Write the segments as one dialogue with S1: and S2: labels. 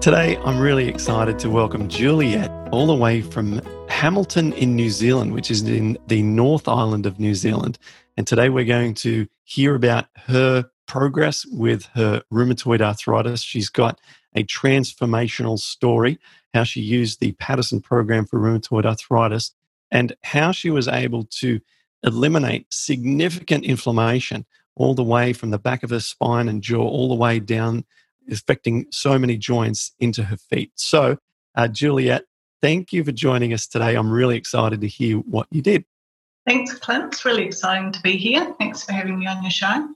S1: Today, I'm really excited to welcome Juliet all the way from Hamilton in New Zealand, which is in the North Island of New Zealand. And today we're going to hear about her progress with her rheumatoid arthritis. She's got a transformational story, how she used the Paddison program for rheumatoid arthritis, and how she was able to eliminate significant inflammation all the way from the back of her spine and jaw, all the way down affecting so many joints into her feet. So, uh, Juliet, thank you for joining us today. I'm really excited to hear what you did.
S2: Thanks, Clint. It's really exciting to be here. Thanks for having me on your show.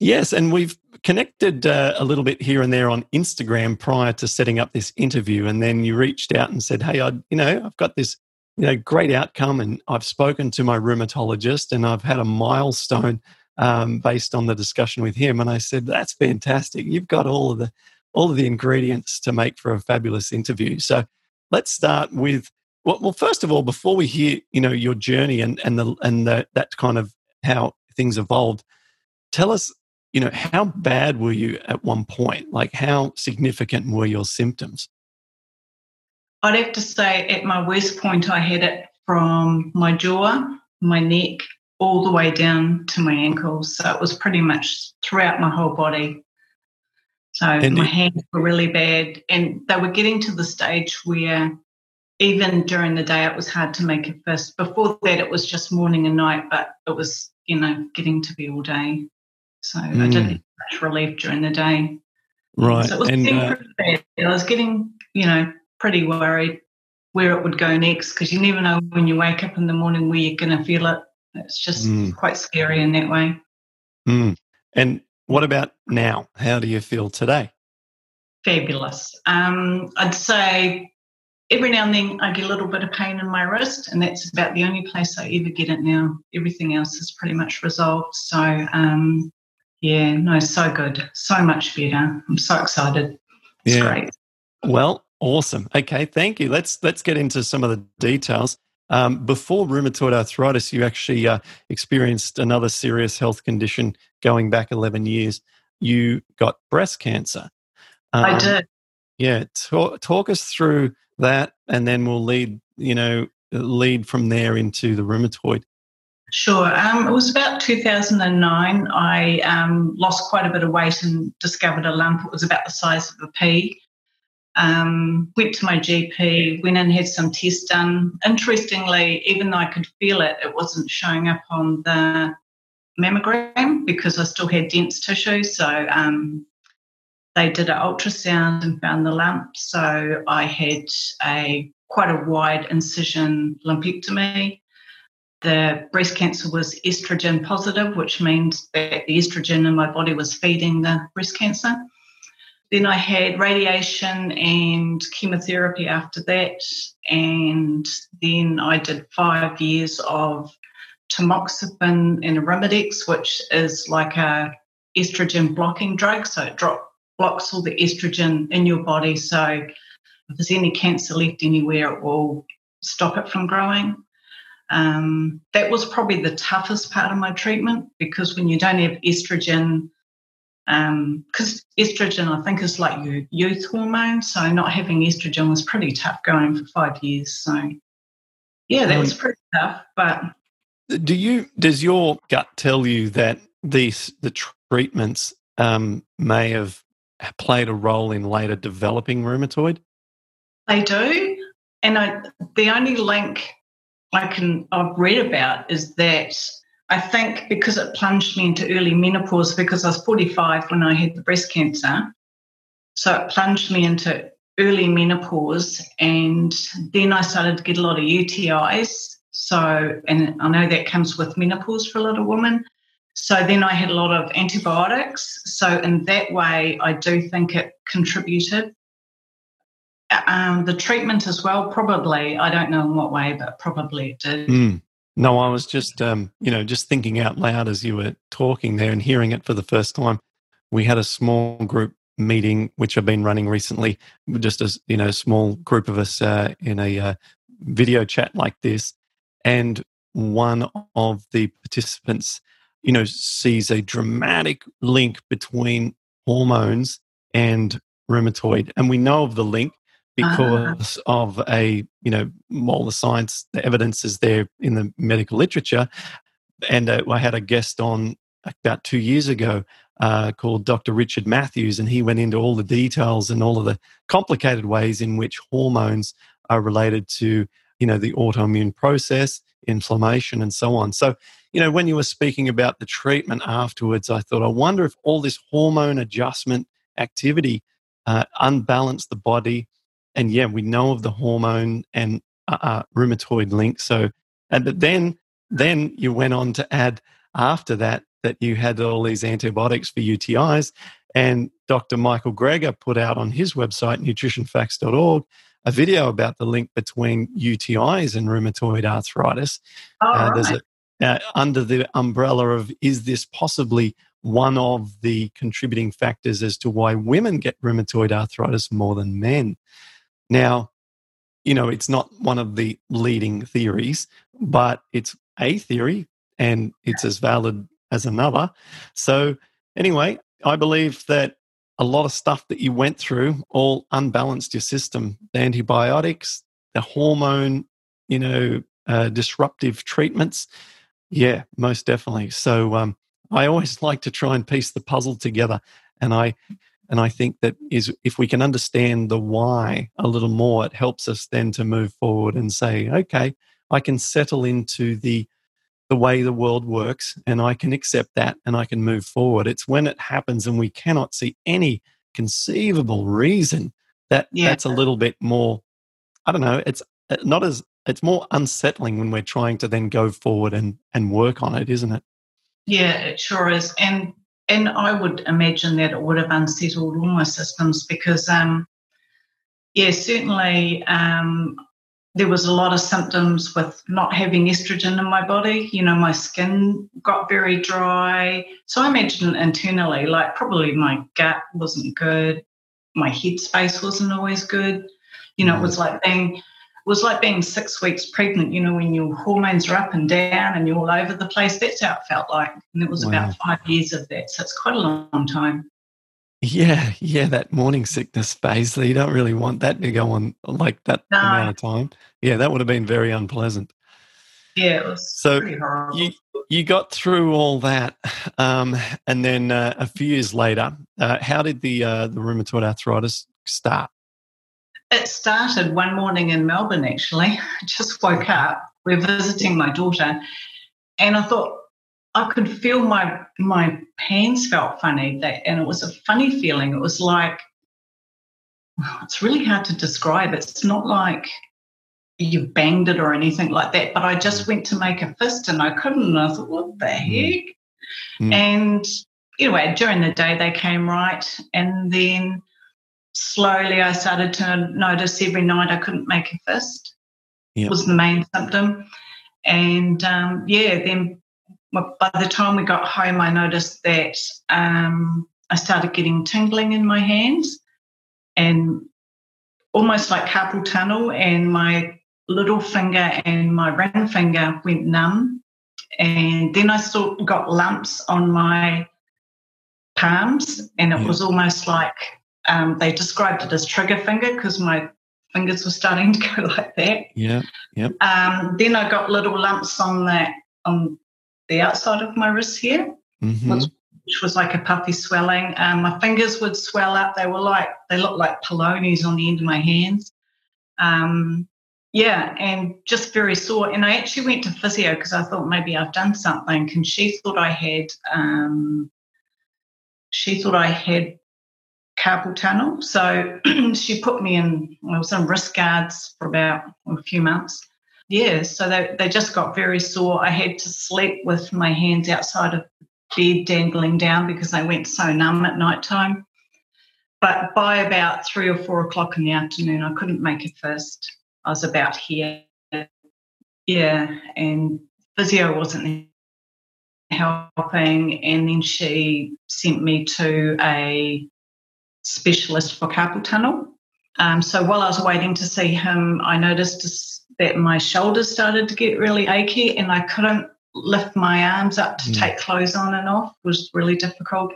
S1: Yes, and we've connected uh, a little bit here and there on Instagram prior to setting up this interview, and then you reached out and said, "Hey, I, you know, I've got this, you know, great outcome, and I've spoken to my rheumatologist, and I've had a milestone um, based on the discussion with him. And I said, "That's fantastic. You've got all of the all of the ingredients to make for a fabulous interview." So let's start with well, well first of all, before we hear you know your journey and and the and the, that kind of how things evolved, tell us you know how bad were you at one point? Like how significant were your symptoms?
S2: I'd have to say at my worst point, I had it from my jaw, my neck, all the way down to my ankles. So it was pretty much throughout my whole body. So and my hands were really bad, and they were getting to the stage where even during the day it was hard to make a fist. Before that, it was just morning and night, but it was you know getting to be all day. So mm. I didn't get much relief during the day.
S1: Right,
S2: so it was and, getting uh, pretty bad. I was getting you know pretty worried where it would go next because you never know when you wake up in the morning where you're going to feel it. It's just mm. quite scary in that way.
S1: Mm. And what about now? How do you feel today?
S2: Fabulous. Um, I'd say every now and then I get a little bit of pain in my wrist, and that's about the only place I ever get it now. Everything else is pretty much resolved. So, um, yeah, no, so good, so much better. I'm so excited. It's yeah. great.
S1: Well, awesome. Okay, thank you. Let's let's get into some of the details. Um, before rheumatoid arthritis, you actually uh, experienced another serious health condition going back 11 years. You got breast cancer.
S2: Um, I did.
S1: Yeah. Talk, talk us through that, and then we'll lead, you know, lead from there into the rheumatoid.
S2: Sure. Um, it was about 2009. I um, lost quite a bit of weight and discovered a lump. It was about the size of a pea. Um, went to my GP, went and had some tests done. Interestingly, even though I could feel it, it wasn't showing up on the mammogram because I still had dense tissue. So um, they did an ultrasound and found the lump. So I had a quite a wide incision lumpectomy. The breast cancer was estrogen positive, which means that the estrogen in my body was feeding the breast cancer. Then I had radiation and chemotherapy after that. And then I did five years of tamoxifen and arimidex, which is like a estrogen blocking drug. So it drop, blocks all the estrogen in your body. So if there's any cancer left anywhere, it will stop it from growing. Um, that was probably the toughest part of my treatment because when you don't have estrogen because um, estrogen, I think, is like your youth hormone. So not having estrogen was pretty tough going for five years. So yeah, that um, was pretty tough. But
S1: do you? Does your gut tell you that these the treatments um, may have played a role in later developing rheumatoid?
S2: They do, and I, the only link I can I've read about is that I think because it plunged me into early menopause because I was 45 when I had the breast cancer. So it plunged me into early menopause. And then I started to get a lot of UTIs. So, and I know that comes with menopause for a lot of women. So then I had a lot of antibiotics. So in that way, I do think it contributed. Um, the treatment as well, probably. I don't know in what way, but probably it did.
S1: Mm. No, I was just, um, you know, just thinking out loud as you were talking there and hearing it for the first time. We had a small group meeting which I've been running recently, just as you know, a small group of us uh, in a uh, video chat like this, and one of the participants, you know, sees a dramatic link between hormones and rheumatoid, and we know of the link. Because uh-huh. of a you know all the science the evidence is there in the medical literature and uh, i had a guest on about two years ago uh, called dr richard matthews and he went into all the details and all of the complicated ways in which hormones are related to you know the autoimmune process inflammation and so on so you know when you were speaking about the treatment afterwards i thought i wonder if all this hormone adjustment activity uh, unbalanced the body and yeah, we know of the hormone and uh, uh, rheumatoid link. So, and but then then you went on to add after that that you had all these antibiotics for UTIs, and Dr. Michael Greger put out on his website nutritionfacts.org a video about the link between UTIs and rheumatoid arthritis.
S2: Oh, uh, there's
S1: a, uh, under the umbrella of is this possibly one of the contributing factors as to why women get rheumatoid arthritis more than men? Now, you know, it's not one of the leading theories, but it's a theory and it's as valid as another. So, anyway, I believe that a lot of stuff that you went through all unbalanced your system. The antibiotics, the hormone, you know, uh, disruptive treatments. Yeah, most definitely. So, um, I always like to try and piece the puzzle together. And I and I think that is if we can understand the why a little more, it helps us then to move forward and say, okay, I can settle into the the way the world works and I can accept that and I can move forward. It's when it happens and we cannot see any conceivable reason that yeah. that's a little bit more I don't know, it's uh, not as it's more unsettling when we're trying to then go forward and and work on it, isn't it?
S2: Yeah, it sure is. And and I would imagine that it would have unsettled all my systems because, um, yeah, certainly um, there was a lot of symptoms with not having estrogen in my body. You know, my skin got very dry. So I imagine internally, like probably my gut wasn't good, my headspace wasn't always good. You know, mm. it was like being was like being six weeks pregnant, you know, when your hormones are up and down and you're all over the place. That's how it felt like. And it was wow. about five years of that. So it's quite a long time.
S1: Yeah, yeah, that morning sickness phase. You don't really want that to go on like that no. amount of time. Yeah, that would have been very unpleasant.
S2: Yeah, it was so
S1: you you got through all that, um, and then uh, a few years later, uh, how did the uh, the rheumatoid arthritis start?
S2: It started one morning in Melbourne, actually. I just woke up. We we're visiting my daughter, and I thought I could feel my my hands felt funny, that, and it was a funny feeling. It was like it's really hard to describe. It's not like you banged it or anything like that, but I just went to make a fist and I couldn't. And I thought, what the mm. heck? Mm. And anyway, during the day they came right, and then slowly I started to notice every night I couldn't make a fist. Yep. Was the main symptom, and um, yeah, then by the time we got home, I noticed that um, I started getting tingling in my hands, and almost like carpal tunnel, and my little finger and my ring finger went numb, and then I still got lumps on my palms, and it yep. was almost like um, they described it as trigger finger because my fingers were starting to go like that.
S1: Yeah, yeah.
S2: Um, then I got little lumps on that on the outside of my wrist here, mm-hmm. which, which, was like a puffy swelling. Um, my fingers would swell up. They were like they looked like polonies on the end of my hands. Um, yeah, and just very sore. And I actually went to physio because I thought maybe I've done something. And she thought I had, um, she thought I had carpal tunnel. So she put me in, in wrist guards for about a few months. Yeah, so they, they just got very sore. I had to sleep with my hands outside of bed dangling down because I went so numb at night time. But by about three or four o'clock in the afternoon, I couldn't make it first. I was about here. Yeah, and physio wasn't helping. And then she sent me to a specialist for carpal tunnel. Um, so while I was waiting to see him, I noticed that my shoulders started to get really achy and I couldn't lift my arms up to mm. take clothes on and off it was really difficult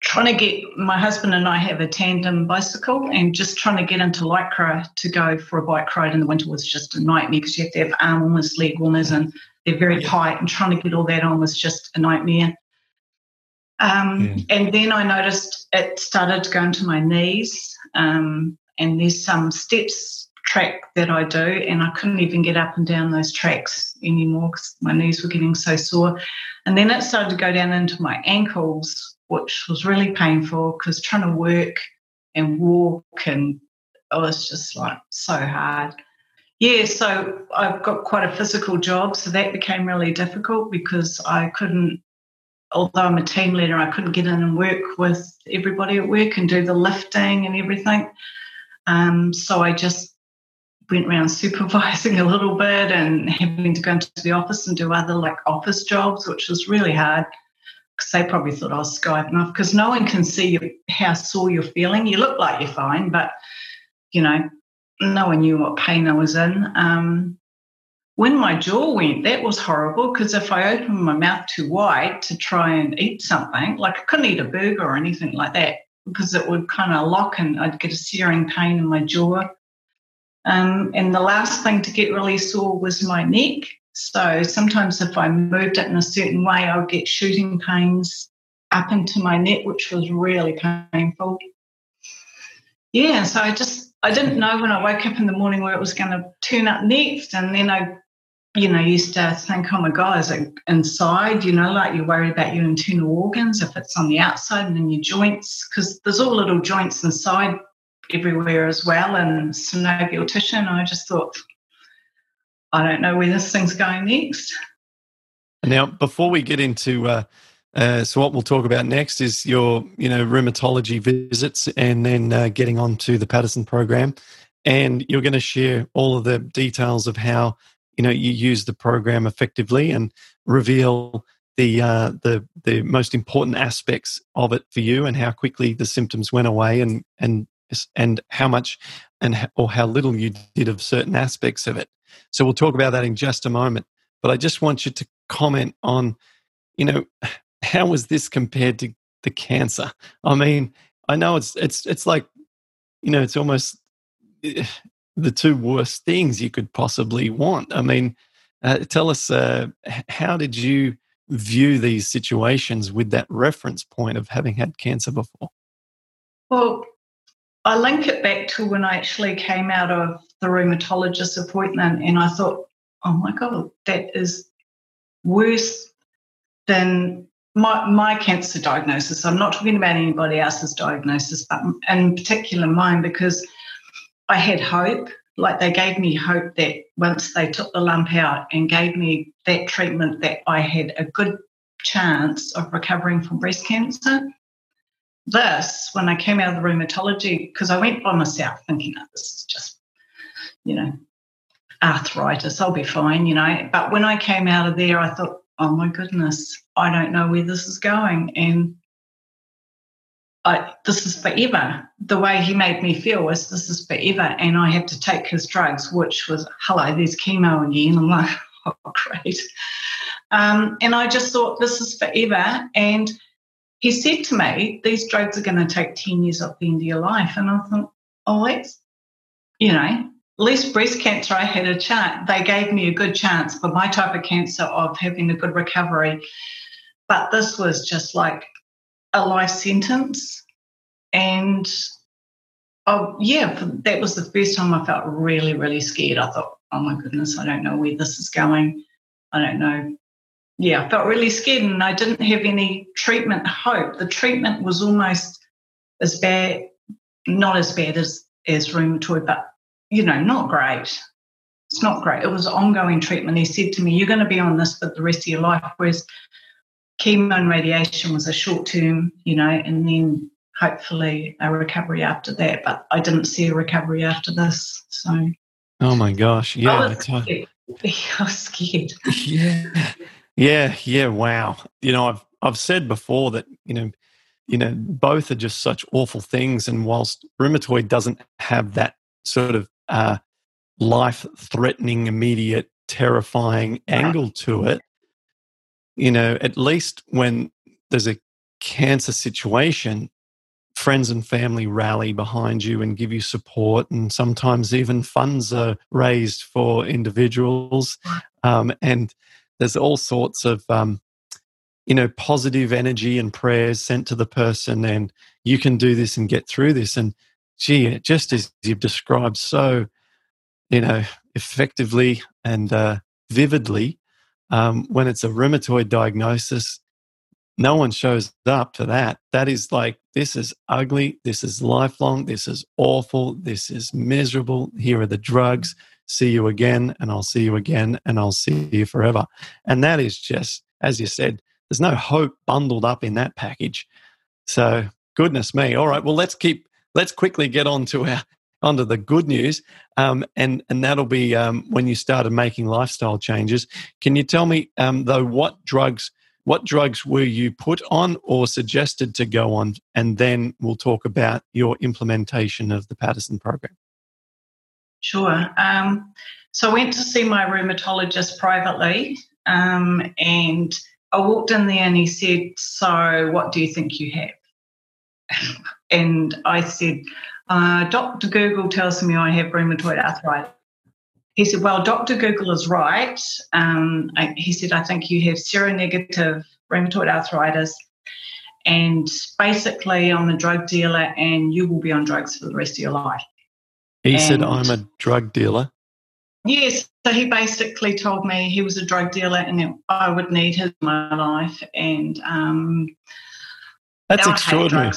S2: trying to get my husband and I have a tandem bicycle and just trying to get into Lycra to go for a bike ride in the winter was just a nightmare because you have to have arm warmers, leg warmers, and they're very tight. And trying to get all that on was just a nightmare. Um. And then I noticed it started going to go into my knees, um, and there's some steps track that I do, and I couldn't even get up and down those tracks anymore because my knees were getting so sore. And then it started to go down into my ankles, which was really painful because trying to work and walk and it was just like so hard. Yeah, so I've got quite a physical job, so that became really difficult because I couldn't, although I'm a team leader, I couldn't get in and work with everybody at work and do the lifting and everything. Um, so I just went around supervising a little bit and having to go into the office and do other like office jobs, which was really hard because they probably thought I was skiving off because no one can see how sore you're feeling. You look like you're fine, but you know, no one knew what pain I was in. Um, when my jaw went, that was horrible because if I opened my mouth too wide to try and eat something, like I couldn't eat a burger or anything like that because it would kind of lock and I'd get a searing pain in my jaw. Um, and the last thing to get really sore was my neck. So sometimes if I moved it in a certain way, I would get shooting pains up into my neck, which was really painful. Yeah, so I just I didn't know when I woke up in the morning where it was going to turn up next, and then I, you know, used to think, oh my god, is it inside? You know, like you're worried about your internal organs if it's on the outside and in your joints, because there's all little joints inside everywhere as well, and synovial tissue. And I just thought, I don't know where this thing's going next.
S1: Now, before we get into uh, uh, so what we'll talk about next is your you know rheumatology visits, and then uh, getting on to the Paddison program, and you're going to share all of the details of how you know you use the program effectively and reveal the uh, the the most important aspects of it for you and how quickly the symptoms went away and and and how much and or how little you did of certain aspects of it. So we'll talk about that in just a moment. But I just want you to comment on, you know, how was this compared to the cancer? I mean, I know it's it's it's like, you know, it's almost eh, the two worst things you could possibly want. I mean, uh, tell us uh, how did you view these situations with that reference point of having had cancer before?
S2: Well, I link it back to when I actually came out of the rheumatologist appointment and I thought, oh my God, that is worse than my, my cancer diagnosis. I'm not talking about anybody else's diagnosis, but in particular mine, because I had hope. Like they gave me hope that once they took the lump out and gave me that treatment, that I had a good chance of recovering from breast cancer this when I came out of the rheumatology because I went by myself thinking, oh, this is just, you know, arthritis, I'll be fine, you know. But when I came out of there, I thought, oh my goodness, I don't know where this is going. And I, this is forever. The way he made me feel was this is forever. And I had to take his drugs, which was, hello, there's chemo again. I'm like, oh, great. Um, and I just thought, this is forever. And he said to me, These drugs are going to take 10 years off the end of your life. And I thought, Oh, that's, you know, least breast cancer, I had a chance. They gave me a good chance for my type of cancer of having a good recovery. But this was just like a life sentence. And oh, yeah, that was the first time I felt really, really scared. I thought, oh my goodness, I don't know where this is going. I don't know yeah, I felt really scared and I didn't have any treatment hope. The treatment was almost as bad, not as bad as, as rheumatoid, but, you know, not great. It's not great. It was ongoing treatment. He said to me, You're going to be on this for the rest of your life. Whereas chemo and radiation was a short term, you know, and then hopefully a recovery after that. But I didn't see a recovery after this. So.
S1: Oh my gosh! Yeah,
S2: I was scared. I was scared.
S1: yeah, yeah, yeah. Wow. You know, I've I've said before that you know, you know, both are just such awful things. And whilst rheumatoid doesn't have that sort of uh, life-threatening, immediate, terrifying angle to it, you know, at least when there's a cancer situation, friends and family rally behind you and give you support, and sometimes even funds are raised for individuals. Um, and there's all sorts of, um, you know, positive energy and prayers sent to the person, and you can do this and get through this. And gee, just as you've described so, you know, effectively and uh, vividly, um, when it's a rheumatoid diagnosis, no one shows up for that. That is like, this is ugly. This is lifelong. This is awful. This is miserable. Here are the drugs. See you again, and I'll see you again, and I'll see you forever. And that is just, as you said, there's no hope bundled up in that package. So, goodness me. All right. Well, let's keep, let's quickly get on to our, onto the good news, um, and and that'll be um, when you started making lifestyle changes. Can you tell me um, though what drugs what drugs were you put on or suggested to go on? And then we'll talk about your implementation of the Paddison program.
S2: Sure. Um, so I went to see my rheumatologist privately, um, and I walked in there and he said, So, what do you think you have? and I said, uh, Dr. Google tells me I have rheumatoid arthritis. He said, Well, Dr. Google is right. Um, I, he said, I think you have seronegative rheumatoid arthritis. And basically, I'm a drug dealer and you will be on drugs for the rest of your life.
S1: He and said, I'm a drug dealer.
S2: Yes. So he basically told me he was a drug dealer and I would need his in my life. And um,
S1: that's extraordinary.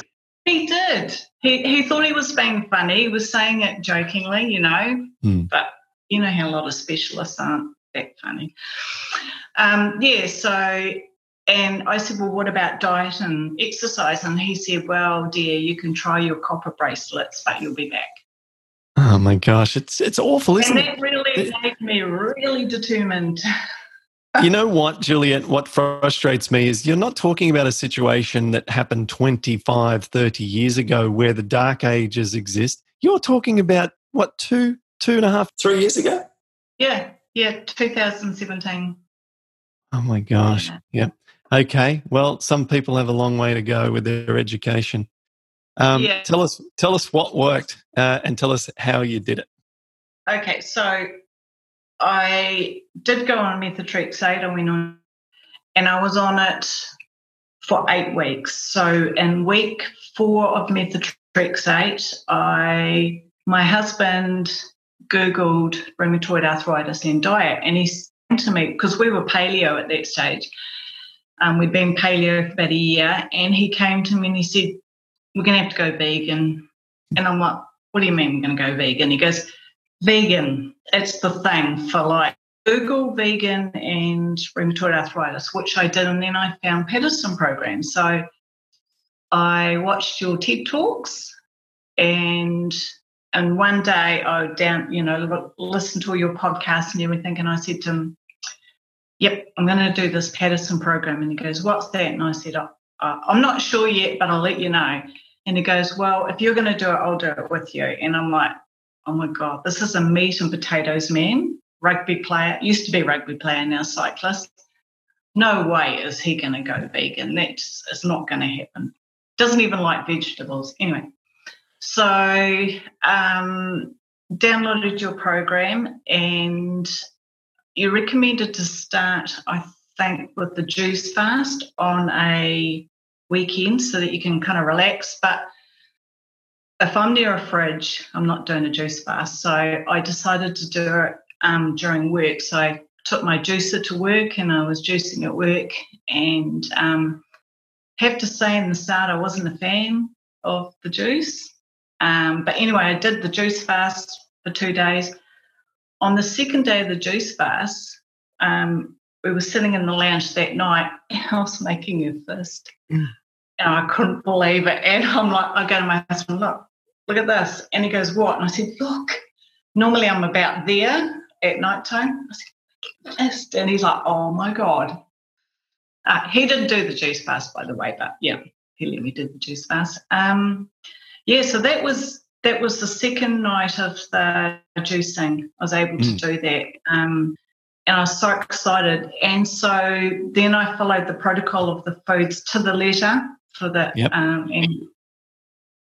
S2: He did. He, he thought he was being funny. He was saying it jokingly, you know, hmm. but you know how a lot of specialists aren't that funny. Um, yeah, so, and I said, well, what about diet and exercise? And he said, well, dear, you can try your copper bracelets, but you'll be back.
S1: Oh my gosh, it's it's awful, isn't
S2: and it? And that really it, made me really determined.
S1: you know what, Juliet? What frustrates me is you're not talking about a situation that happened 25, 30 years ago where the dark ages exist. You're talking about what, two, two and a half, three years ago?
S2: Yeah, yeah, 2017.
S1: Oh my gosh. Yeah. Okay. Well, some people have a long way to go with their education. Um, yeah. Tell us, tell us what worked, uh, and tell us how you did it.
S2: Okay, so I did go on methotrexate. I went on, and I was on it for eight weeks. So in week four of methotrexate, I my husband Googled rheumatoid arthritis and diet, and he said to me, because we were paleo at that stage, um, we'd been paleo for about a year, and he came to me and he said, We're going to have to go vegan. And I'm like, What do you mean we're going to go vegan? He goes, Vegan, it's the thing for like Google vegan and rheumatoid arthritis, which I did, and then I found Paddison program. So I watched your TED Talks and and one day I down, you know, listened to all your podcasts and everything, and I said to him, "Yep, I'm going to do this Paddison program." And he goes, "What's that?" And I said, oh, "I'm not sure yet, but I'll let you know." And he goes, "Well, if you're going to do it, I'll do it with you." And I'm like, "Oh my god, this is a meat and potatoes man, rugby player. Used to be rugby player, now cyclist. No way is he going to go vegan. That's it's not going to happen. Doesn't even like vegetables. Anyway." So, um, downloaded your program and you recommended to start, I think, with the juice fast on a weekend so that you can kind of relax. But if I'm near a fridge, I'm not doing a juice fast. So I decided to do it um, during work. So I took my juicer to work and I was juicing at work. And um, have to say, in the start, I wasn't a fan of the juice. Um, but anyway, I did the juice fast for two days. On the second day of the juice fast, um, we were sitting in the lounge that night and I was making a fist. Mm. And I couldn't believe it. And I'm like, I go to my husband, look, look at this. And he goes, what? And I said, look, normally I'm about there at night time. I said. And he's like, oh my God. Uh, he didn't do the juice fast, by the way, but yeah, he let me do the juice fast. Um, yeah, so that was that was the second night of the juicing. I was able to mm. do that. Um, and I was so excited. And so then I followed the protocol of the foods to the letter for the yep. um, and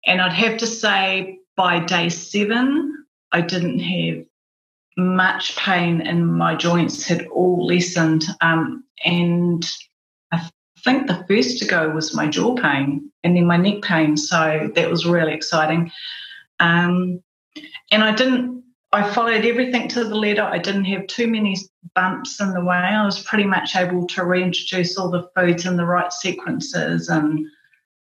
S2: and I'd have to say by day seven I didn't have much pain and my joints had all lessened. Um, and I think the first to go was my jaw pain and then my neck pain. So that was really exciting. Um, and I didn't, I followed everything to the letter. I didn't have too many bumps in the way. I was pretty much able to reintroduce all the foods in the right sequences and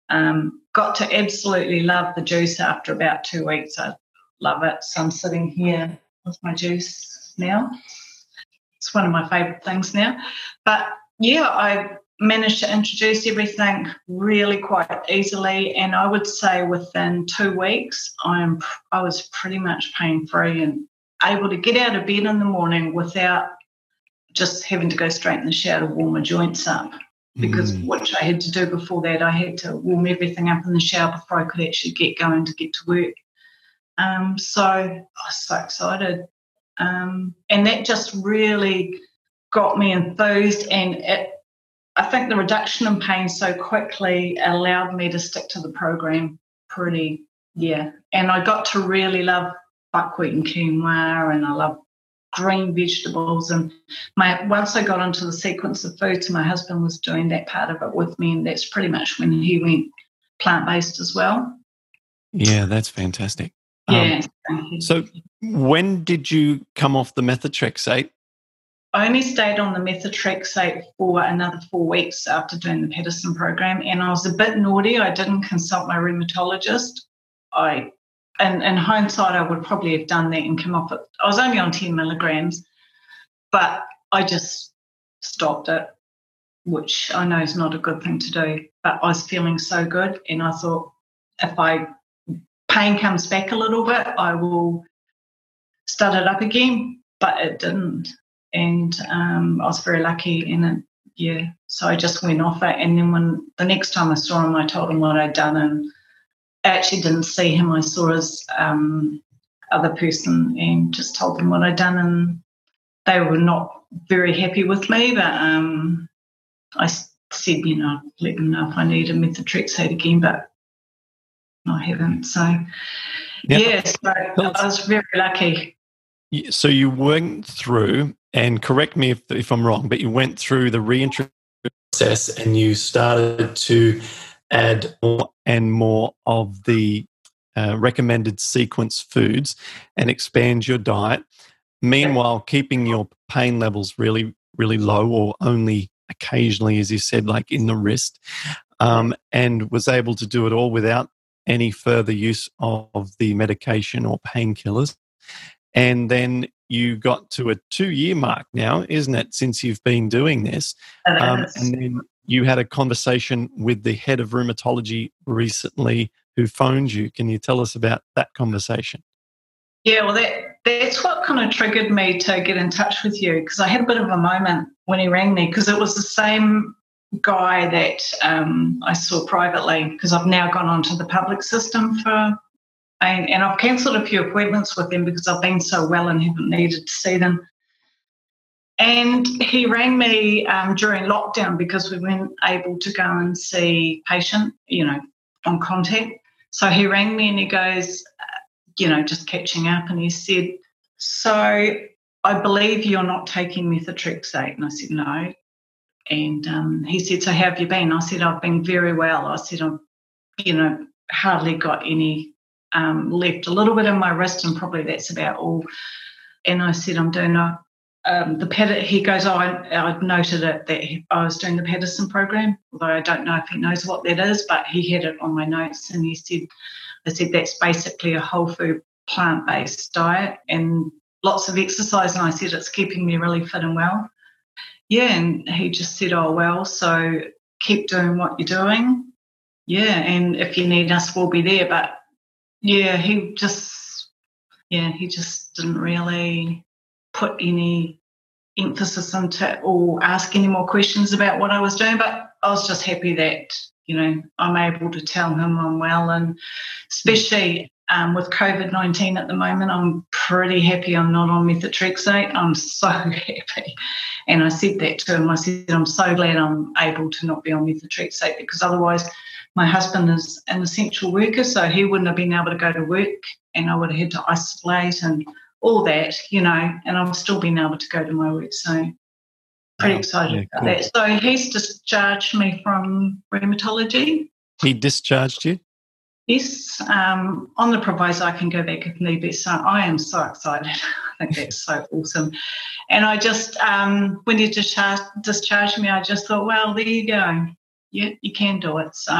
S2: um, got to absolutely love the juice after about two weeks. I love it. So I'm sitting here with my juice now. It's one of my favourite things now. But yeah, I managed to introduce everything really quite easily and i would say within two weeks i'm i was pretty much pain free and able to get out of bed in the morning without just having to go straight in the shower to warm my joints up because mm. what i had to do before that i had to warm everything up in the shower before i could actually get going to get to work um, so i was so excited um, and that just really got me enthused and it I think the reduction in pain so quickly allowed me to stick to the program pretty, yeah. And I got to really love buckwheat and quinoa, and I love green vegetables. And my once I got into the sequence of foods, my husband was doing that part of it with me, and that's pretty much when he went plant based as well.
S1: Yeah, that's fantastic. Yeah. Um, so, when did you come off the methotrexate
S2: I only stayed on the methotrexate for another four weeks after doing the Paddison program, and I was a bit naughty. I didn't consult my rheumatologist. I, and in hindsight, I would probably have done that and come off it. I was only on 10 milligrams, but I just stopped it, which I know is not a good thing to do. But I was feeling so good, and I thought if I pain comes back a little bit, I will start it up again. But it didn't and um, I was very lucky in it. Yeah, so I just went off it, and then when the next time I saw him, I told him what I'd done, and I actually didn't see him. I saw his um, other person and just told them what I'd done, and they were not very happy with me. But um, I said, you know, let them know if I need a methotrexate again, but I haven't. So, yep. yeah, so I was very lucky.
S1: So you went through and correct me if, if I'm wrong, but you went through the reintroduction process and you started to add more and more of the uh, recommended sequence foods and expand your diet. Meanwhile, keeping your pain levels really, really low or only occasionally, as you said, like in the wrist, um, and was able to do it all without any further use of the medication or painkillers. And then you got to a two year mark now, isn't it, since you've been doing this? Um, and then you had a conversation with the head of rheumatology recently who phoned you. Can you tell us about that conversation?
S2: Yeah, well, that, that's what kind of triggered me to get in touch with you because I had a bit of a moment when he rang me because it was the same guy that um, I saw privately because I've now gone onto the public system for and, and I've cancelled a few appointments with them because I've been so well and haven't needed to see them. And he rang me um, during lockdown because we weren't able to go and see patient, you know, on contact. So he rang me and he goes, uh, you know, just catching up, and he said, "So I believe you're not taking methotrexate." And I said, "No." And um, he said, "So how have you been?" I said, "I've been very well." I said, "I've, you know, hardly got any um, left, a little bit in my wrist, and probably that's about all. And I said, I'm doing um, the he goes, oh, I, I noted it that I was doing the Paddison program, although I don't know if he knows what that is, but he had it on my notes and he said, I said, that's basically a whole food plant based diet and lots of exercise. And I said, it's keeping me really fit and well. yeah, and he just said, "Oh well, so keep doing what you're doing." Yeah, and if you need us, we'll be there. But yeah, he just yeah, he just didn't really put any emphasis into or ask any more questions about what I was doing. But I was just happy that you know I'm able to tell him I'm well, and especially um, with COVID 19 at the moment, I'm pretty happy I'm not on methotrexate. I'm so happy. And I said that to him. I said, I'm so glad I'm able to not be on methotrexate because otherwise, my husband is an essential worker, so he wouldn't have been able to go to work and I would have had to isolate and all that, you know, and I've still been able to go to my work. So pretty oh, excited yeah, about cool. that. So he's discharged me from rheumatology.
S1: He discharged you?
S2: Yes, um, on the proviso I can go back if need be. So I am so excited. I think that's so awesome. And I just, um, when you discharged, discharged me, I just thought, well, there you go. Yeah, you can do it. So,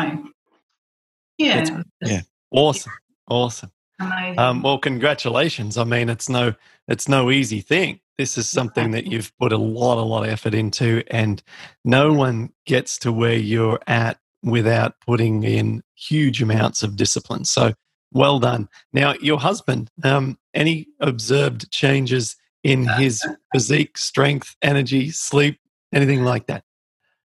S2: yeah.
S1: That's, yeah. Awesome. Awesome. Um, well, congratulations. I mean, it's no, it's no easy thing. This is something that you've put a lot, a lot of effort into, and no one gets to where you're at without putting in huge amounts of discipline. So well done. Now, your husband, um, any observed changes in his physique, strength, energy, sleep, anything like that?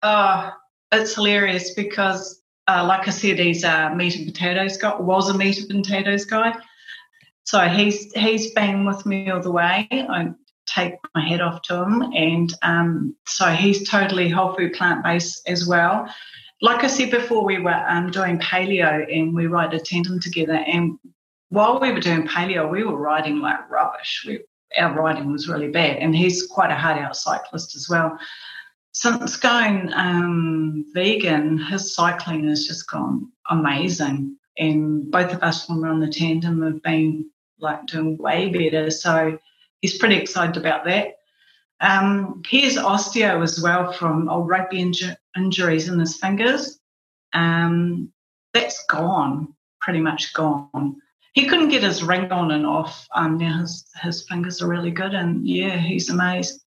S2: Oh, it's hilarious because, uh, like I said, he's a meat and potatoes guy, was a meat and potatoes guy. So he's he's been with me all the way. I take my head off to him, and um, so he's totally whole food plant based as well like I said before, we were um, doing paleo and we ride a tandem together. And while we were doing paleo, we were riding like rubbish. We, our riding was really bad. And he's quite a hard out cyclist as well. Since going um, vegan, his cycling has just gone amazing. And both of us, when we're on the tandem, have been like doing way better. So he's pretty excited about that. Um, he has osteo as well from old rugby inju- injuries in his fingers. Um, that's gone, pretty much gone. He couldn't get his ring on and off. Um, now his, his fingers are really good, and yeah, he's amazed.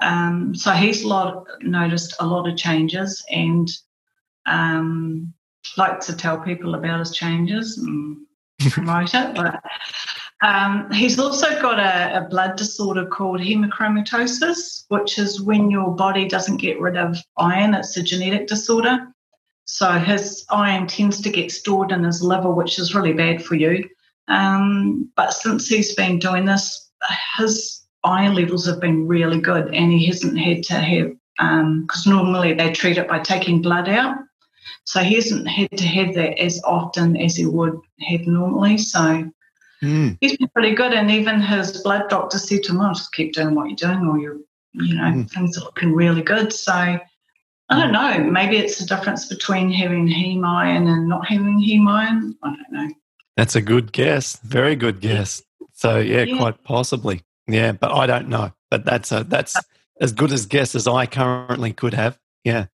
S2: Um, so he's lot, noticed a lot of changes and um, likes to tell people about his changes and promote it. But um, he's also got a, a, blood disorder called hemochromatosis, which is when your body doesn't get rid of iron. It's a genetic disorder. So his iron tends to get stored in his liver, which is really bad for you. Um, but since he's been doing this, his iron levels have been really good, and he hasn't had to have because um, normally they treat it by taking blood out. So he hasn't had to have that as often as he would have normally. So Mm. He's been pretty good, and even his blood doctor said to him, oh, "Just keep doing what you're doing, or you're, you know, mm. things are looking really good." So I don't know. Maybe it's the difference between having heme iron and not having heme iron. I don't know.
S1: That's a good guess. Very good guess. So yeah, yeah. quite possibly. Yeah, but I don't know. But that's a that's as good as guess as I currently could have. Yeah.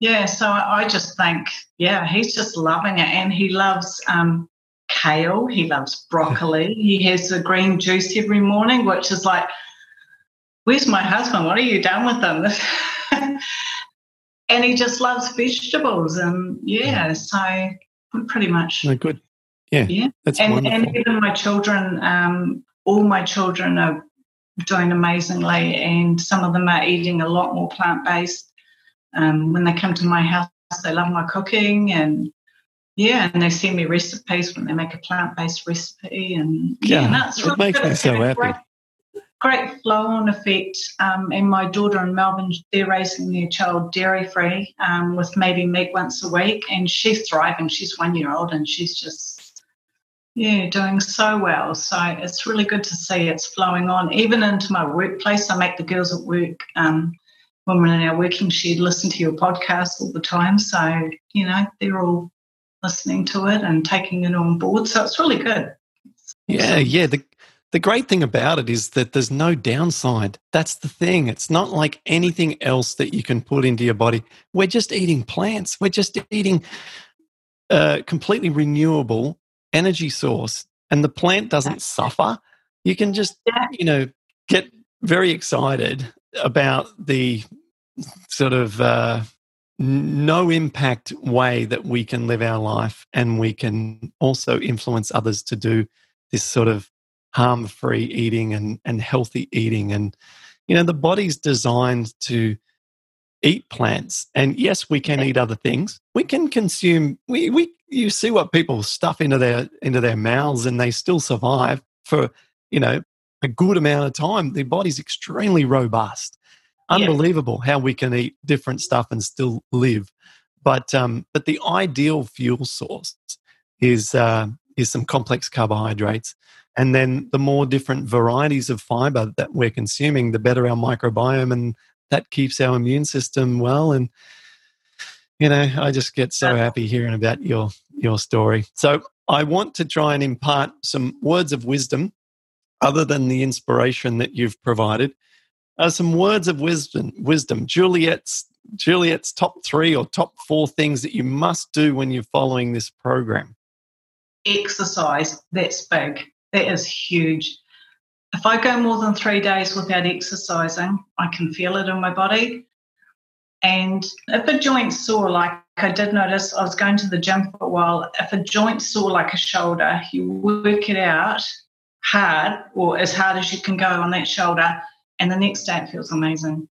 S2: Yeah, so I just think, yeah, he's just loving it, and he loves um, kale. He loves broccoli. he has a green juice every morning, which is like, where's my husband? What are you done with them? and he just loves vegetables. And yeah, so pretty much.
S1: Oh, good. Yeah. Yeah. That's
S2: and,
S1: wonderful.
S2: and even my children, um, all my children are doing amazingly, and some of them are eating a lot more plant based. Um, when they come to my house, they love my cooking and yeah, and they send me recipes when they make a plant based recipe, and
S1: yeah, yeah it really makes good. me so happy.
S2: Great, great flow on effect. Um, and my daughter in Melbourne, they're raising their child dairy free um, with maybe meat once a week, and she's thriving. She's one year old, and she's just yeah doing so well. So it's really good to see it's flowing on, even into my workplace. I make the girls at work. Um, we're in our working shed, listen to your podcast all the time. So, you know, they're all listening to it and taking it on board. So it's really good.
S1: Yeah, yeah. The the great thing about it is that there's no downside. That's the thing. It's not like anything else that you can put into your body. We're just eating plants. We're just eating uh, completely renewable energy source, and the plant doesn't suffer. You can just, you know, get very excited about the sort of uh, no impact way that we can live our life and we can also influence others to do this sort of harm free eating and, and healthy eating. And, you know, the body's designed to eat plants. And yes, we can eat other things. We can consume, we, we, you see what people stuff into their, into their mouths and they still survive for, you know, a good amount of time. Their body's extremely robust. Unbelievable yeah. how we can eat different stuff and still live. But, um, but the ideal fuel source is, uh, is some complex carbohydrates. And then the more different varieties of fiber that we're consuming, the better our microbiome and that keeps our immune system well. And, you know, I just get so happy hearing about your, your story. So I want to try and impart some words of wisdom other than the inspiration that you've provided. Uh, some words of wisdom, wisdom. Juliet's Juliet's top three or top four things that you must do when you're following this program
S2: exercise, that's big. That is huge. If I go more than three days without exercising, I can feel it in my body. And if a joint's sore, like I did notice, I was going to the gym for a while. If a joint sore like a shoulder, you work it out hard or as hard as you can go on that shoulder, and the next day it feels amazing.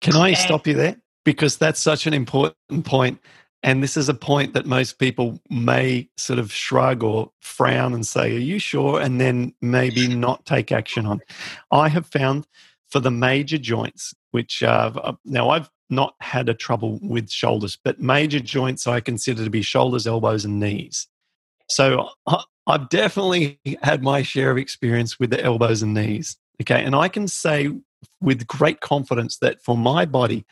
S1: Can I and, stop you there? Because that's such an important point. And this is a point that most people may sort of shrug or frown and say, Are you sure? And then maybe not take action on. I have found for the major joints, which uh, now I've not had a trouble with shoulders, but major joints I consider to be shoulders, elbows, and knees. So I've definitely had my share of experience with the elbows and knees. Okay. And I can say with great confidence that for my body,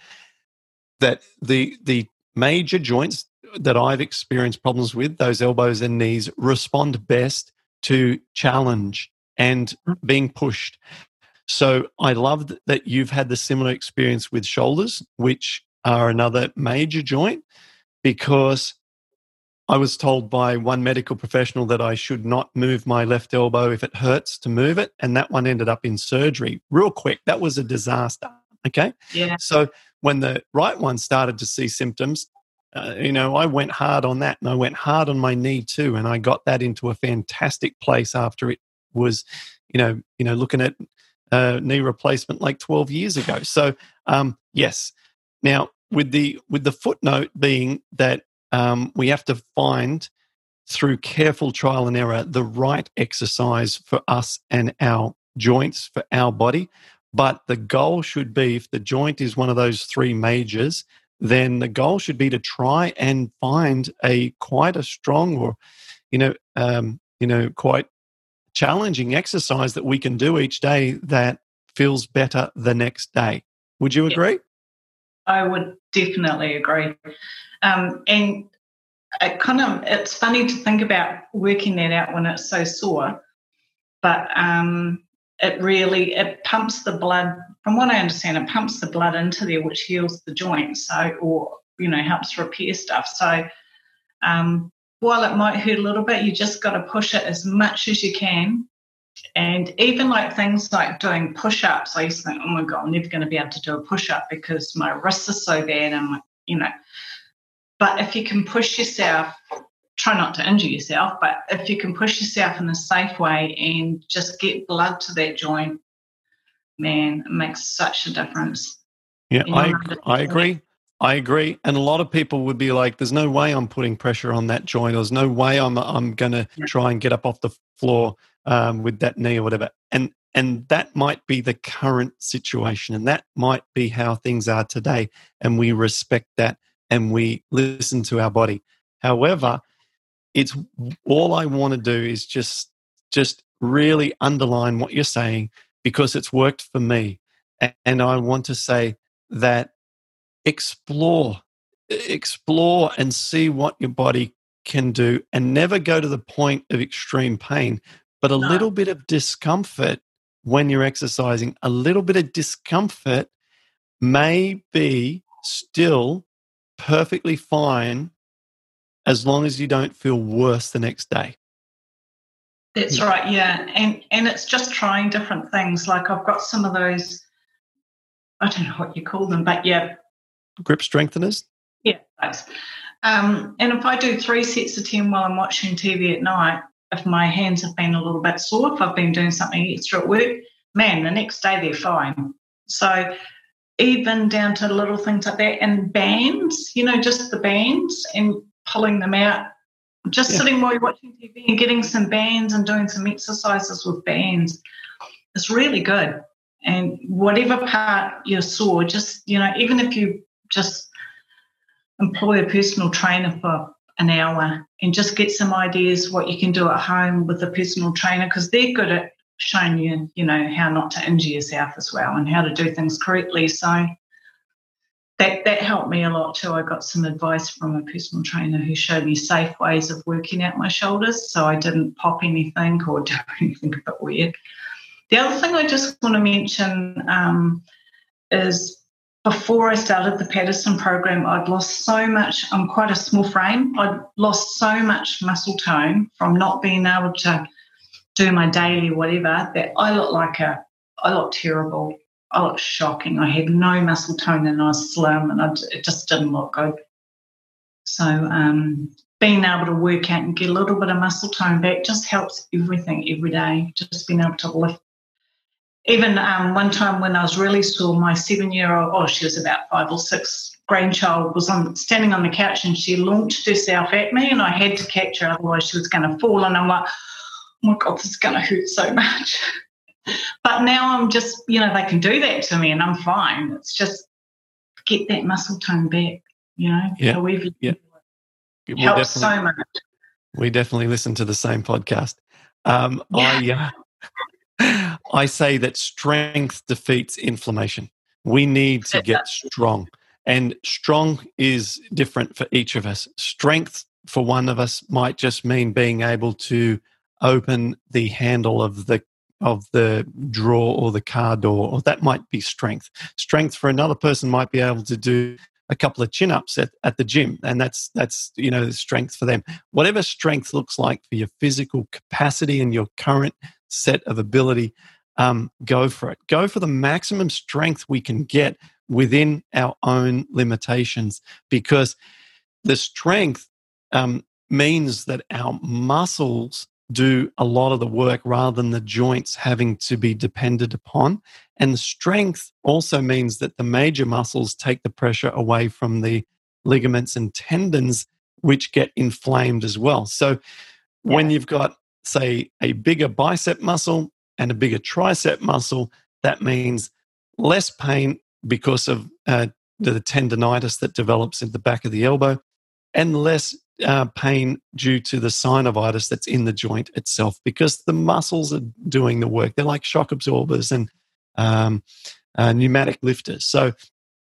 S1: that the the major joints that I've experienced problems with, those elbows and knees, respond best to challenge and hmm. being pushed. So I love that you've had the similar experience with shoulders, which are another major joint, because I was told by one medical professional that I should not move my left elbow if it hurts to move it. And that one ended up in surgery real quick. That was a disaster. Okay.
S2: Yeah.
S1: So when the right one started to see symptoms, uh, you know, I went hard on that and I went hard on my knee too. And I got that into a fantastic place after it was, you know, you know, looking at uh, knee replacement like 12 years ago. So, um, yes. Now, with the with the footnote being that um, we have to find through careful trial and error the right exercise for us and our joints for our body. But the goal should be if the joint is one of those three majors, then the goal should be to try and find a quite a strong or, you know, um, you know, quite challenging exercise that we can do each day that feels better the next day. Would you agree?
S2: I would definitely agree. Um, and it kind of it's funny to think about working that out when it's so sore, but um, it really it pumps the blood from what i understand it pumps the blood into there which heals the joint so or you know helps repair stuff. So um, while it might hurt a little bit you just got to push it as much as you can. And even like things like doing push-ups i used to think oh my god i'm never going to be able to do a push-up because my wrists are so bad and you know. But if you can push yourself try not to injure yourself, but if you can push yourself in a safe way and just get blood to that joint, man, it makes such a difference.
S1: Yeah, I, I agree. I agree. And a lot of people would be like, there's no way I'm putting pressure on that joint. There's no way I'm, I'm going to try and get up off the floor um, with that knee or whatever. And, and that might be the current situation. And that might be how things are today. And we respect that and we listen to our body. However, it's all I want to do is just just really underline what you're saying because it's worked for me. And I want to say that explore, explore and see what your body can do and never go to the point of extreme pain, but a no. little bit of discomfort when you're exercising, a little bit of discomfort may be still perfectly fine as long as you don't feel worse the next day.
S2: That's right, yeah. And and it's just trying different things. Like I've got some of those I don't know what you call them, but yeah.
S1: Grip strengtheners?
S2: Yeah, those. Um, and if I do three sets of 10 while I'm watching TV at night, if my hands have been a little bit sore, if I've been doing something extra at work, man, the next day they're fine. So even down to little things like that and bands, you know, just the bands and pulling them out. Just yeah. sitting while you're watching TV and getting some bands and doing some exercises with bands is really good. And whatever part you're sore, just, you know, even if you just employ a personal trainer for an hour and just get some ideas what you can do at home with a personal trainer because they're good at showing you, you know, how not to injure yourself as well and how to do things correctly. So that that helped me a lot too. I got some advice from a personal trainer who showed me safe ways of working out my shoulders so I didn't pop anything or do anything a bit weird. The other thing I just want to mention um, is before I started the Paddison program, I'd lost so much. I'm quite a small frame. I'd lost so much muscle tone from not being able to do my daily whatever that I looked like a, I looked terrible. I looked shocking. I had no muscle tone and I was slim and I, it just didn't look good. So um, being able to work out and get a little bit of muscle tone back just helps everything every day. Just being able to lift even um, one time when I was really sore, my seven year old, oh, she was about five or six, grandchild was on standing on the couch and she launched herself at me and I had to catch her, otherwise she was going to fall. And I'm like, oh my God, this is going to hurt so much. But now I'm just, you know, they can do that to me and I'm fine. It's just get that muscle tone back, you know,
S1: yeah. however
S2: yeah. It helps so much.
S1: We definitely listen to the same podcast. Um, yeah. I, uh, I say that strength defeats inflammation. We need to get strong. And strong is different for each of us. Strength for one of us might just mean being able to open the handle of the of the drawer or the car door, or that might be strength. Strength for another person might be able to do a couple of chin ups at, at the gym, and that's that's you know strength for them. Whatever strength looks like for your physical capacity and your current set of ability, um, go for it. Go for the maximum strength we can get within our own limitations because the strength um, means that our muscles do a lot of the work rather than the joints having to be depended upon. And strength also means that the major muscles take the pressure away from the ligaments and tendons, which get inflamed as well. So when you've got say, a bigger bicep muscle and a bigger tricep muscle, that means less pain because of uh, the tendonitis that develops in the back of the elbow and less uh, pain due to the synovitis that's in the joint itself because the muscles are doing the work. They're like shock absorbers and um, uh, pneumatic lifters. So,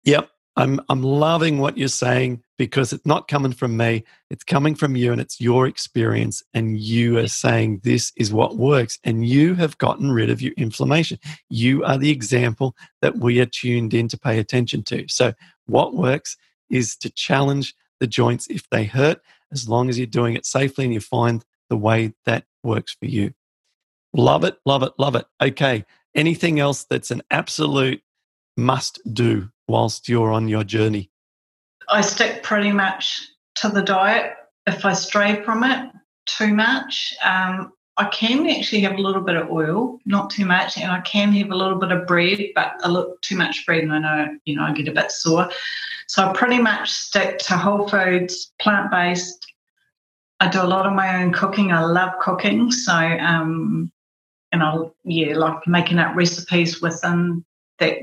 S1: yep, I'm, I'm loving what you're saying because it's not coming from me. It's coming from you and it's your experience. And you are saying this is what works. And you have gotten rid of your inflammation. You are the example that we are tuned in to pay attention to. So, what works is to challenge the joints if they hurt, as long as you're doing it safely and you find the way that works for you. Love it, love it, love it. Okay. Anything else that's an absolute must do whilst you're on your journey?
S2: I stick pretty much to the diet. If I stray from it too much, um, I can actually have a little bit of oil, not too much, and I can have a little bit of bread, but a little too much bread, and I know you know I get a bit sore. So I pretty much stick to whole foods, plant based. I do a lot of my own cooking. I love cooking, so um, and I yeah like making up recipes within that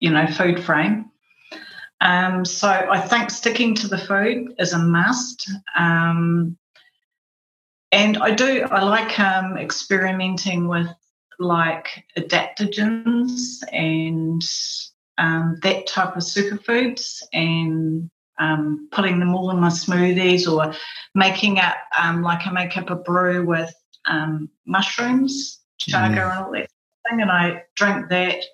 S2: you know food frame. Um, so I think sticking to the food is a must. Um, and I do, I like um, experimenting with like adaptogens and um, that type of superfoods and um, putting them all in my smoothies or making up, um, like I make up a brew with mushrooms, chaga, mm. and all that thing. And I drink that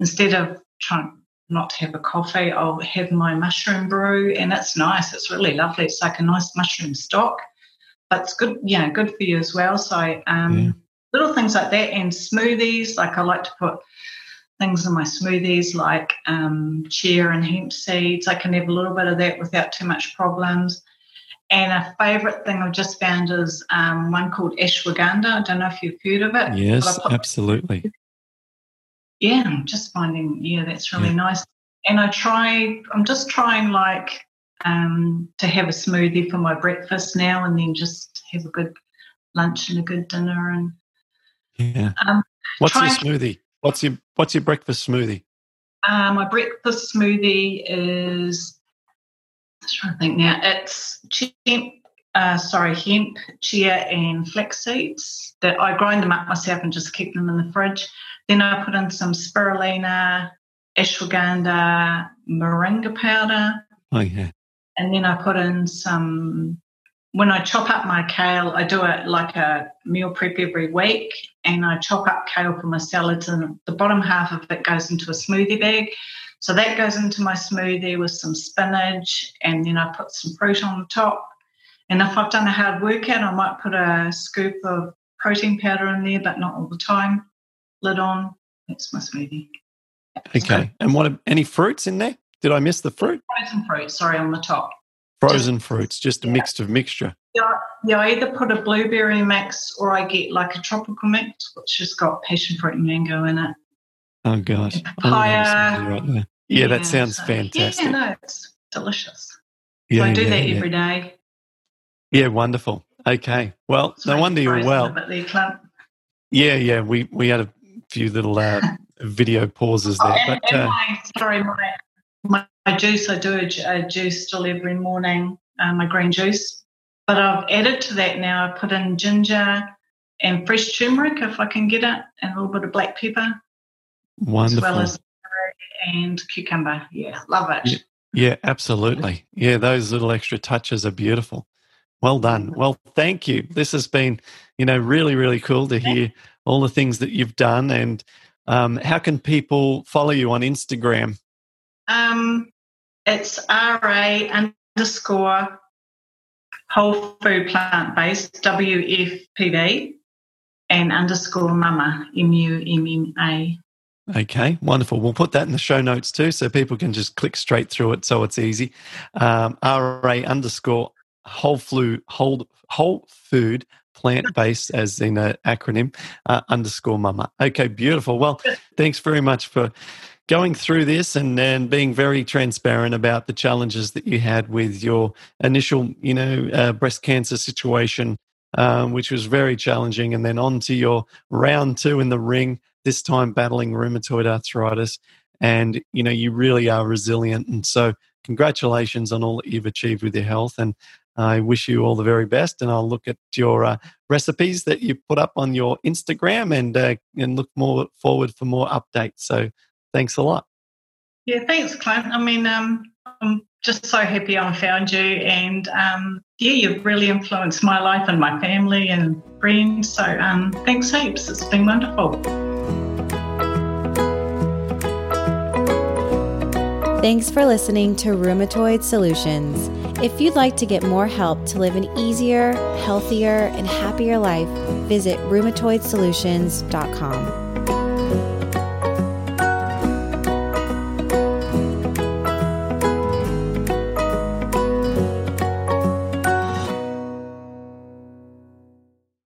S2: instead of trying not to have a coffee, I'll have my mushroom brew, and it's nice. It's really lovely. It's like a nice mushroom stock, it's good, know, good for you as well. So um, yeah. little things like that, and smoothies. Like I like to put, things in my smoothies like um, chia and hemp seeds. I can have a little bit of that without too much problems. And a favourite thing I've just found is um, one called ashwagandha. I don't know if you've heard of it.
S1: Yes, absolutely.
S2: Yeah, I'm just finding, yeah, that's really yeah. nice. And I try, I'm just trying like um, to have a smoothie for my breakfast now and then just have a good lunch and a good dinner. And
S1: yeah. Um, What's your smoothie? What's your What's your breakfast smoothie?
S2: Uh, my breakfast smoothie is. I'm trying to think now. It's hemp, uh, sorry, hemp, chia, and flax seeds. That I grind them up myself and just keep them in the fridge. Then I put in some spirulina, ashwagandha, moringa powder.
S1: Oh yeah.
S2: And then I put in some when I chop up my kale, I do it like a meal prep every week, and I chop up kale for my salads, and the bottom half of it goes into a smoothie bag. So that goes into my smoothie with some spinach, and then I put some fruit on the top. And if I've done a hard workout, I might put a scoop of protein powder in there, but not all the time. Lid on. That's my smoothie.
S1: Okay. And what any fruits in there? Did I miss the fruit?
S2: Frozen fruit. Sorry, on the top.
S1: Frozen just, fruits, just a yeah. mixed of mixture.
S2: Yeah, yeah, I either put a blueberry mix or I get like a tropical mix, which has got passion fruit and mango in it.
S1: Oh gosh. Papaya. Oh, right yeah, yeah, that sounds so, fantastic.
S2: Yeah, no, it's delicious. Yeah, so I do yeah, that every day.
S1: Yeah, wonderful. Okay. Well, no wonder you're well. Yeah, yeah. We we had a few little uh, video pauses there. Oh, and, but,
S2: and uh, my, sorry, my, my juice, I do a, a juice still every morning, uh, my green juice. But I've added to that now, I put in ginger and fresh turmeric if I can get it, and a little bit of black pepper.
S1: Wonderful.
S2: As well as and cucumber. Yeah, love it.
S1: Yeah, yeah, absolutely. Yeah, those little extra touches are beautiful. Well done. Well, thank you. This has been, you know, really, really cool to hear all the things that you've done. And um, how can people follow you on Instagram?
S2: Um, it's RA underscore whole food plant based WFPB and underscore mama M U M M A.
S1: Okay, wonderful. We'll put that in the show notes too, so people can just click straight through it, so it's easy. Um, RA underscore whole flu whole whole food plant based as in an acronym uh, underscore mama. Okay, beautiful. Well, thanks very much for going through this and, and being very transparent about the challenges that you had with your initial, you know, uh, breast cancer situation, um, which was very challenging, and then on to your round two in the ring, this time battling rheumatoid arthritis. And, you know, you really are resilient. And so, congratulations on all that you've achieved with your health. And I wish you all the very best. And I'll look at your uh, recipes that you put up on your Instagram and, uh, and look more forward for more updates. So, Thanks a lot.
S2: Yeah, thanks, Clint. I mean, um, I'm just so happy I found you, and um, yeah, you've really influenced my life and my family and friends. So um, thanks heaps. It's been wonderful.
S3: Thanks for listening to Rheumatoid Solutions. If you'd like to get more help to live an easier, healthier, and happier life, visit rheumatoidsolutions.com.